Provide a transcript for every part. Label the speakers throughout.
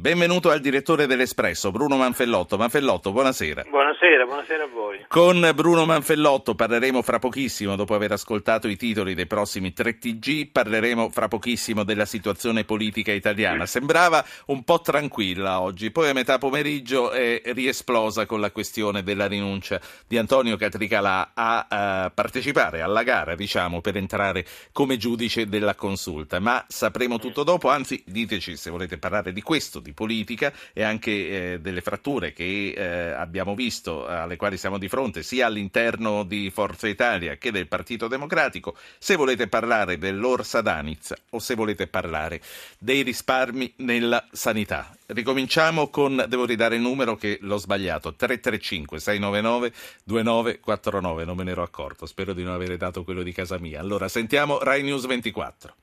Speaker 1: Benvenuto al direttore dell'Espresso, Bruno Manfellotto. Manfellotto, buonasera.
Speaker 2: Buonasera, buonasera a voi.
Speaker 1: Con Bruno Manfellotto parleremo fra pochissimo, dopo aver ascoltato i titoli dei prossimi 3 TG, parleremo fra pochissimo della situazione politica italiana. Sembrava un po' tranquilla oggi, poi a metà pomeriggio è riesplosa con la questione della rinuncia di Antonio Catricalà a, a partecipare alla gara, diciamo, per entrare come giudice della consulta. Ma sapremo tutto dopo, anzi diteci se volete parlare di questo, di politica e anche eh, delle fratture che eh, abbiamo visto, alle quali siamo di fronte, sia all'interno di Forza Italia che del Partito Democratico. Se volete parlare dell'Orsa Danitz o se volete parlare dei risparmi nella sanità. Ricominciamo con, devo ridare il numero che l'ho sbagliato, 335 699 2949, non me ne ero accorto, spero di non avere dato quello di casa mia. Allora sentiamo Rai News 24.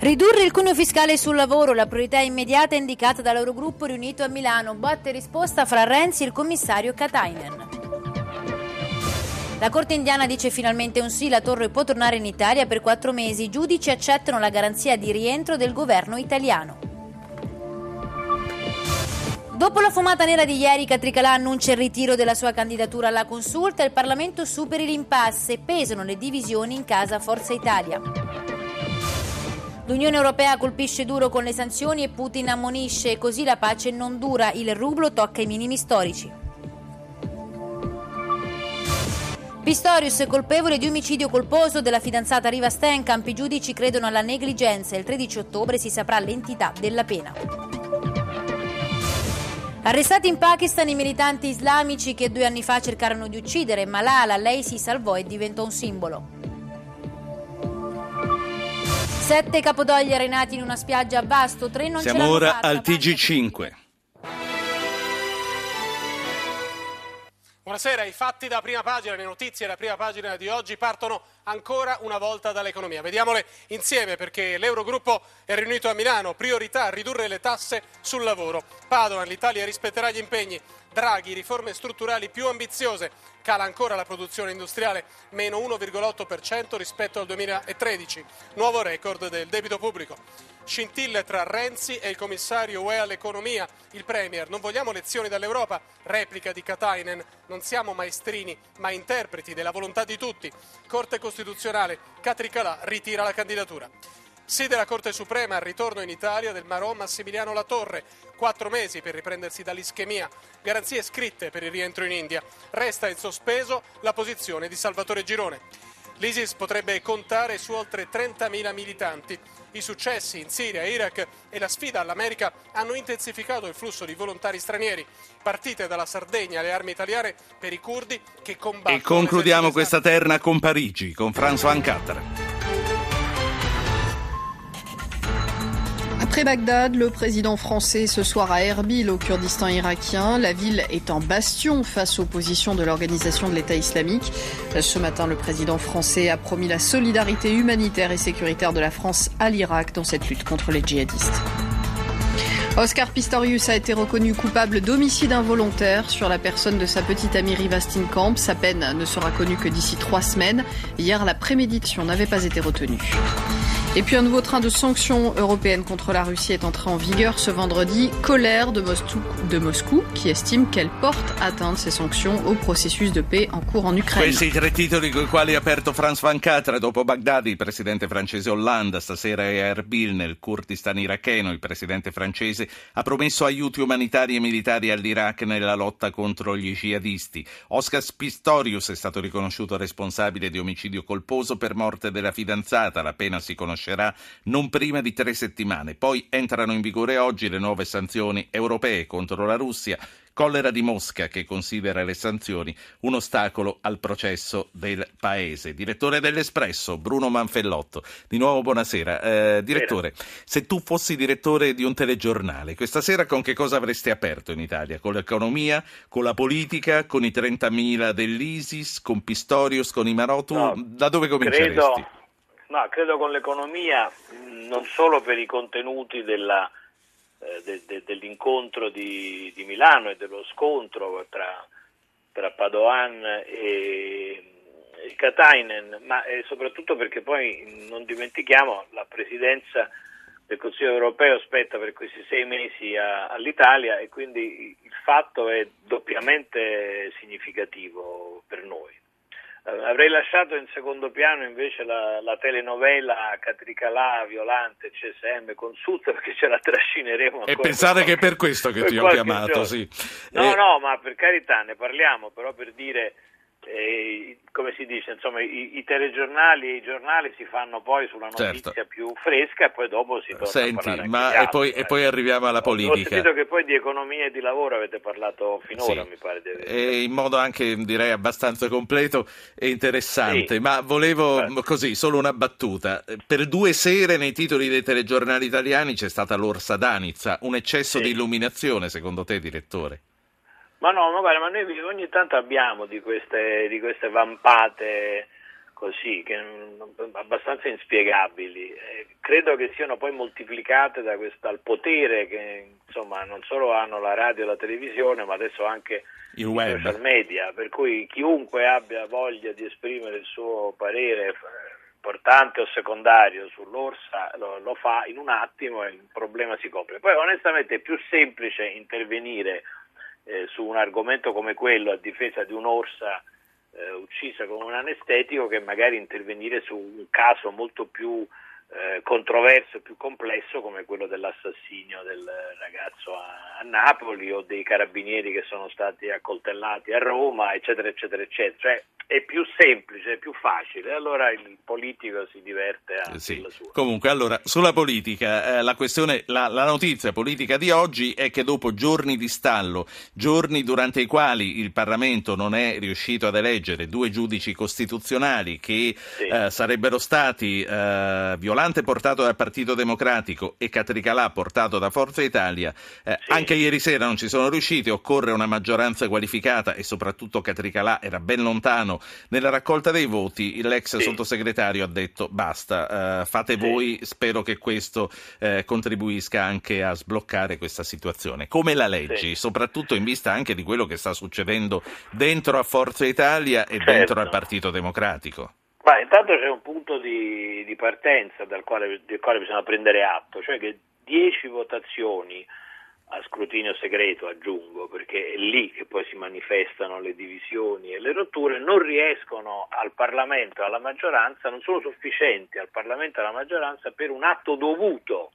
Speaker 3: Ridurre il cuneo fiscale sul lavoro, la priorità immediata indicata dall'Eurogruppo riunito a Milano, botte risposta fra Renzi e il commissario Katainen. La Corte indiana dice finalmente un sì, la Torre può tornare in Italia per quattro mesi, i giudici accettano la garanzia di rientro del governo italiano. Dopo la fumata nera di ieri, Catricalà annuncia il ritiro della sua candidatura alla consulta e il Parlamento superi l'impasse, pesano le divisioni in casa Forza Italia. L'Unione Europea colpisce duro con le sanzioni e Putin ammonisce, così la pace non dura, il rublo tocca i minimi storici. Pistorius è colpevole di omicidio colposo della fidanzata Riva Stenkamp. I giudici credono alla negligenza e il 13 ottobre si saprà l'entità della pena. Arrestati in Pakistan i militanti islamici che due anni fa cercarono di uccidere Malala, lei si salvò e diventò un simbolo. Sette capodogli arenati in una spiaggia a Vasto, tre non
Speaker 1: Siamo
Speaker 3: ce l'hanno
Speaker 1: ora
Speaker 3: fatta.
Speaker 1: al TG5.
Speaker 4: Buonasera, i fatti da prima pagina, le notizie da prima pagina di oggi partono ancora una volta dall'economia. Vediamole insieme perché l'Eurogruppo è riunito a Milano, priorità ridurre le tasse sul lavoro. Padoan, l'Italia rispetterà gli impegni. Draghi, riforme strutturali più ambiziose. Cala ancora la produzione industriale, meno 1,8% rispetto al 2013. Nuovo record del debito pubblico. Scintille tra Renzi e il commissario UE all'economia, il Premier. Non vogliamo lezioni dall'Europa, replica di Katainen. Non siamo maestrini, ma interpreti della volontà di tutti. Corte Costituzionale, Catricalà ritira la candidatura. Sì della Corte Suprema al ritorno in Italia del Marò Massimiliano Latorre. Quattro mesi per riprendersi dall'ischemia. Garanzie scritte per il rientro in India. Resta in sospeso la posizione di Salvatore Girone. L'ISIS potrebbe contare su oltre 30.000 militanti. I successi in Siria Iraq e la sfida all'America hanno intensificato il flusso di volontari stranieri. Partite dalla Sardegna le armi italiane per i curdi che combattono.
Speaker 1: E concludiamo questa terna con Parigi, con François Ancatre.
Speaker 5: Après Bagdad, le président français ce soir à Erbil, au Kurdistan irakien. La ville est en bastion face aux positions de l'organisation de l'État islamique. Ce matin, le président français a promis la solidarité humanitaire et sécuritaire de la France à l'Irak dans cette lutte contre les djihadistes. Oscar Pistorius a été reconnu coupable d'homicide involontaire sur la personne de sa petite amie Riva Steenkamp. Sa peine ne sera connue que d'ici trois semaines. Hier, la prémédiction n'avait pas été retenue. Et puis un nouveau train de sanctions européennes contre la Russie est entré en vigueur ce vendredi. Colère de Moscou, de Moscou qui estime qu'elle porte atteinte ces sanctions au processus de paix en cours en Ukraine.
Speaker 1: Questi tre titoli con i quali ha aperto Franz Van dopo Baghdad, il presidente francese Hollande, stasera è Erbil nel Kurdistan iracheno, il presidente francese ha promesso aiuti umanitari e militari all'Iraq nella lotta contro gli jihadisti. Oscar Pistorius è stato riconosciuto responsabile di omicidio colposo per morte della fidanzata, la pena si conoscerà non prima di tre settimane. Poi entrano in vigore oggi le nuove sanzioni europee contro la Russia. Collera di Mosca che considera le sanzioni un ostacolo al processo del paese. Direttore dell'Espresso, Bruno Manfellotto. Di nuovo buonasera. Eh, direttore, se tu fossi direttore di un telegiornale, questa sera con che cosa avresti aperto in Italia? Con l'economia, con la politica, con i 30.000 dell'ISIS, con Pistorius, con i Marotu?
Speaker 2: No,
Speaker 1: da dove cominceresti?
Speaker 2: Credo, no, credo con l'economia, non solo per i contenuti della, eh, de, de, dell'incontro di, di, Milano e dello scontro tra, tra Padoan e, e Katainen, ma eh, soprattutto perché poi non dimentichiamo la presidenza del Consiglio europeo spetta per questi sei mesi a, all'Italia e quindi il fatto è doppiamente significativo per noi. Avrei lasciato in secondo piano invece la, la telenovela Catricalà, Violante, CSM, Consulta perché ce la trascineremo ancora.
Speaker 1: E pensare che è per questo che ti ho chiamato, sì.
Speaker 2: No, eh... no, ma per carità ne parliamo, però per dire eh, come si dice, insomma, i, i, telegiornali e i giornali si fanno poi sulla notizia certo. più fresca e poi dopo si torna
Speaker 1: Senti, ma
Speaker 2: e
Speaker 1: poi, e poi, arriviamo alla politica. Ho
Speaker 2: sentito che poi di economia e di lavoro avete parlato finora,
Speaker 1: sì.
Speaker 2: mi pare di
Speaker 1: e in modo anche direi abbastanza completo e interessante, sì. ma volevo Beh. così, solo una battuta. Per due sere nei titoli dei telegiornali italiani c'è stata l'orsa d'Anizza, un eccesso sì. di illuminazione secondo te, direttore?
Speaker 2: Ma no, ma guarda, ma noi ogni tanto abbiamo di queste, di queste vampate così, che, abbastanza inspiegabili. Eh, credo che siano poi moltiplicate da questo, dal potere che insomma non solo hanno la radio e la televisione, ma adesso anche
Speaker 1: i social
Speaker 2: media, per cui chiunque abbia voglia di esprimere il suo parere importante o secondario sull'orsa lo, lo fa in un attimo e il problema si copre. Poi onestamente è più semplice intervenire eh, su un argomento come quello a difesa di un'orsa eh, uccisa con un anestetico che magari intervenire su un caso molto più eh, controverso e più complesso come quello dell'assassinio del ragazzo a, a, Napoli o dei carabinieri che sono stati accoltellati a Roma, eccetera, eccetera, eccetera. Cioè, è più semplice, è più facile, allora il politico si diverte a
Speaker 1: sì.
Speaker 2: sua.
Speaker 1: Comunque, allora, sulla politica, eh, la questione, la, la, notizia politica di oggi è che dopo giorni di stallo, giorni durante i quali il Parlamento non è riuscito ad eleggere due giudici costituzionali che sì. eh, sarebbero stati eh, Violante portato dal Partito Democratico e Catricalà portato da Forza Italia, eh, sì. anche ieri sera non ci sono riusciti, occorre una maggioranza qualificata e soprattutto Catricalà era ben lontano nella raccolta dei voti l'ex sì. sottosegretario ha detto basta, uh, fate sì. voi, spero che questo uh, contribuisca anche a sbloccare questa situazione. Come la leggi? Soprattutto in vista anche di quello che sta succedendo dentro a Forza Italia e certo. dentro al Partito Democratico.
Speaker 2: Ma intanto c'è un punto di, di partenza dal quale, del quale bisogna prendere atto, cioè che dieci votazioni a scrutinio segreto, aggiungo, perché è lì che poi si manifestano le divisioni e le rotture, non riescono al Parlamento e alla maggioranza, non sono sufficienti al Parlamento e alla maggioranza per un atto dovuto,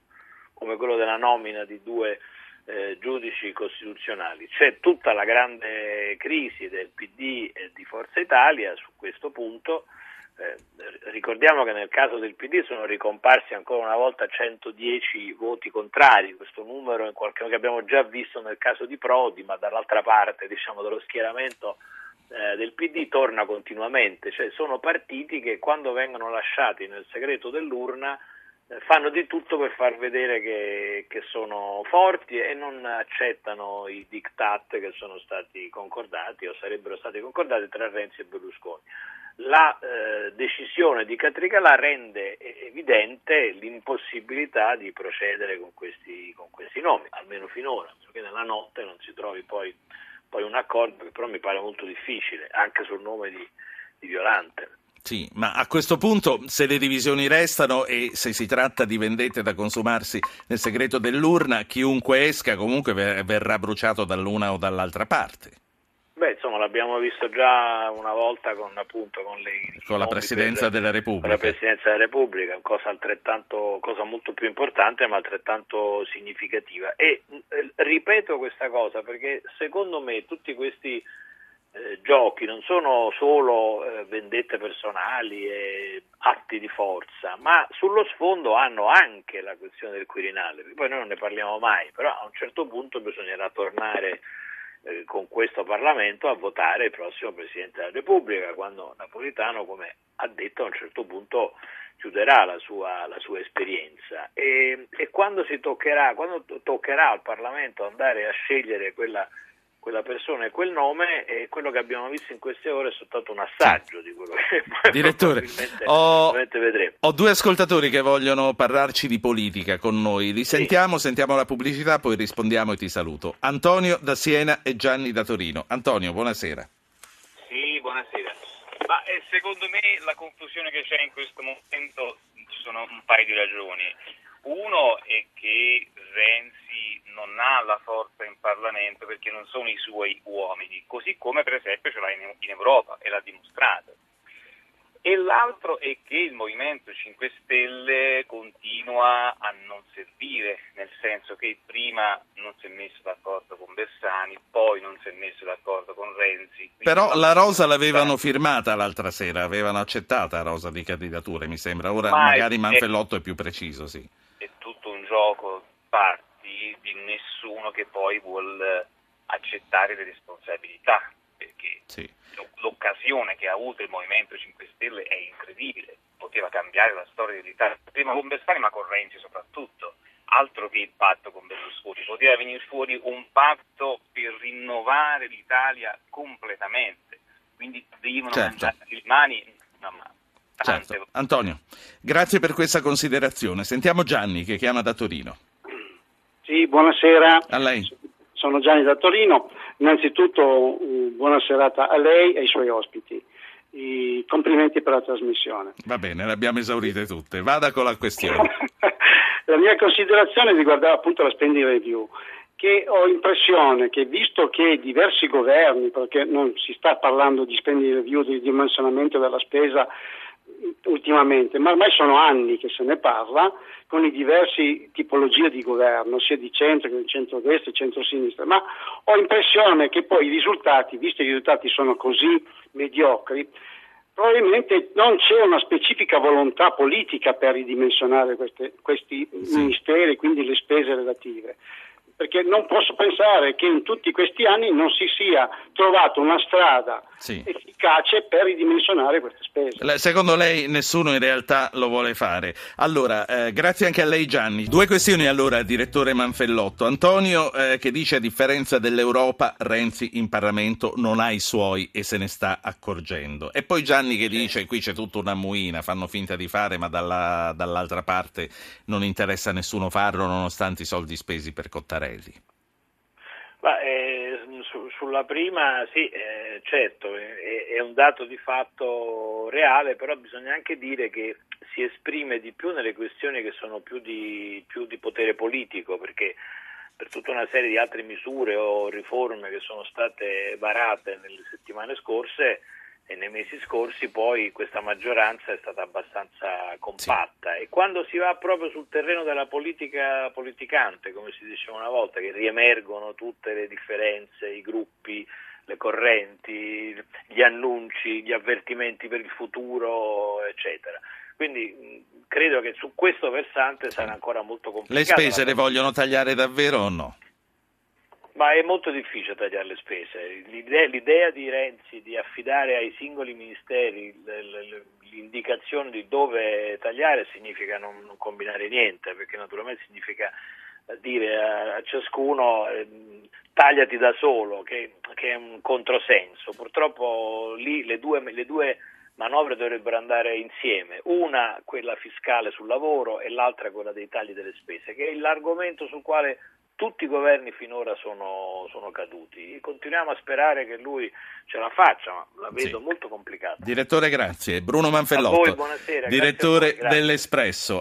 Speaker 2: come quello della nomina di due eh, giudici costituzionali. C'è tutta la grande crisi del PD e di Forza Italia su questo punto eh, ricordiamo che nel caso del PD sono ricomparsi ancora una volta 110 voti contrari, questo numero in qualche modo che abbiamo già visto nel caso di Prodi, ma dall'altra parte diciamo, dello schieramento eh, del PD torna continuamente, cioè sono partiti che quando vengono lasciati nel segreto dell'urna eh, fanno di tutto per far vedere che, che, sono forti e non accettano i diktat che sono stati concordati o sarebbero stati concordati tra Renzi e Berlusconi la eh, decisione di Catricalà rende evidente l'impossibilità di procedere con questi, con questi nomi, almeno finora, perché nella notte non si trovi poi, poi, un accordo che però mi pare molto difficile, anche sul nome di, di Violante.
Speaker 1: Sì, ma a questo punto se le divisioni restano e se si tratta di vendette da consumarsi nel segreto dell'urna, chiunque esca comunque verrà bruciato dall'una o dall'altra parte.
Speaker 2: Beh, insomma, l'abbiamo visto già una volta con, appunto, con, le,
Speaker 1: con la Presidenza
Speaker 2: per,
Speaker 1: della Repubblica.
Speaker 2: Con la Presidenza della Repubblica, cosa, altrettanto, cosa molto più importante ma altrettanto significativa. E eh, ripeto questa cosa perché secondo me tutti questi eh, giochi non sono solo eh, vendette personali e atti di forza, ma sullo sfondo hanno anche la questione del Quirinale. Poi noi non ne parliamo mai, però a un certo punto bisognerà tornare eh, con questo Parlamento a votare il prossimo Presidente della Repubblica, quando Napolitano, come ha detto, a un certo punto chiuderà la sua, la sua esperienza. E, e quando, toccherà, quando toccherà al Parlamento andare a scegliere quella quella persona e quel nome e quello che abbiamo visto in queste ore è soltanto un assaggio di quello che poi
Speaker 1: Direttore, ho, vedremo. Ho due ascoltatori che vogliono parlarci di politica con noi. Li sentiamo, sì. sentiamo la pubblicità, poi rispondiamo e ti saluto. Antonio da Siena e Gianni da Torino. Antonio, buonasera.
Speaker 6: Sì, buonasera. Ma eh, secondo me la confusione che c'è in questo momento ci sono un paio di ragioni. Uno è che Renzi non ha la forza in Parlamento perché non sono i suoi uomini, così come per esempio ce l'ha in, in Europa e l'ha dimostrato e l'altro è che il Movimento 5 Stelle continua a non servire, nel senso che prima non si è messo d'accordo con Bersani, poi non si è messo d'accordo con Renzi.
Speaker 1: Però la rosa l'avevano firmata l'altra sera, avevano accettata la rosa di candidature, mi sembra. Ora Ma magari è, Manfellotto è più preciso, sì.
Speaker 6: Gioco parti di nessuno che poi vuole accettare le responsabilità, perché sì l'occasione che ha avuto il Movimento 5 Stelle è incredibile, poteva cambiare la storia dell'Italia, prima con Bersani ma con Renzi soprattutto, altro che il patto con Berlusconi, poteva venire fuori un patto per rinnovare l'Italia completamente, quindi devono certo. mangiare le mani.
Speaker 1: Certo. Antonio, grazie per questa considerazione. Sentiamo Gianni che chiama da Torino.
Speaker 7: Sì, buonasera.
Speaker 1: A lei.
Speaker 7: Sono Gianni da Torino. Innanzitutto buona serata a lei e ai suoi ospiti. I complimenti per la trasmissione.
Speaker 1: Va bene, le abbiamo esaurite tutte. Vada con la questione.
Speaker 7: la mia considerazione riguardava appunto la spending review che ho l'impressione che visto che diversi governi, perché non si sta parlando di spending review, di dimensionamento della spesa ultimamente, ma ormai sono anni che se ne parla con le diverse tipologie di governo, sia di centro che di centrodestra e centrosinistra, ma ho l'impressione che poi i risultati, visto che i risultati sono così mediocri, probabilmente non c'è una specifica volontà politica per ridimensionare queste, questi sì. ministeri, quindi le spese relative perché non posso pensare che in tutti questi anni non si sia trovato una strada sì. efficace per ridimensionare queste spese.
Speaker 1: Secondo lei nessuno in realtà lo vuole fare. Allora, eh, grazie anche a lei Gianni. Due questioni allora, direttore Manfellotto. Antonio eh, che dice a differenza dell'Europa Renzi in Parlamento non ha i suoi e se ne sta accorgendo. E poi Gianni che dice qui c'è tutta una muina, fanno finta di fare ma dalla, dall'altra parte non interessa a nessuno farlo nonostante i soldi spesi per Cottarelli.
Speaker 2: Ma, eh, su, sulla prima sì, eh, certo, è, è, un dato di fatto reale, però bisogna anche dire che si esprime di più nelle questioni che sono più di, più di potere politico, perché per tutta una serie di altre misure o riforme che sono state varate nelle settimane scorse, e nei mesi scorsi poi questa maggioranza è stata abbastanza compatta sì. e quando si va proprio sul terreno della politica politicante, come si diceva una volta, che riemergono tutte le differenze, i gruppi, le correnti, gli annunci, gli avvertimenti per il futuro, eccetera. Quindi credo che su questo versante sarà ancora molto complicato.
Speaker 1: Le spese le vogliono tagliare davvero o no?
Speaker 2: Ma è molto difficile tagliare le spese. L'idea, l'idea, di Renzi di affidare ai singoli ministeri l'indicazione di dove tagliare significa non, non combinare niente, perché naturalmente significa dire a, a ciascuno eh, tagliati da solo, che, che, è un controsenso. Purtroppo lì le due, le due manovre dovrebbero andare insieme, una quella fiscale sul lavoro e l'altra quella dei tagli delle spese, che è l'argomento sul quale tutti i governi finora sono, sono, caduti. Continuiamo a sperare che lui ce la faccia, ma la vedo sì. molto complicata.
Speaker 1: Direttore, grazie. Bruno Manfellotto,
Speaker 2: voi, buonasera,
Speaker 1: direttore dell'Espresso.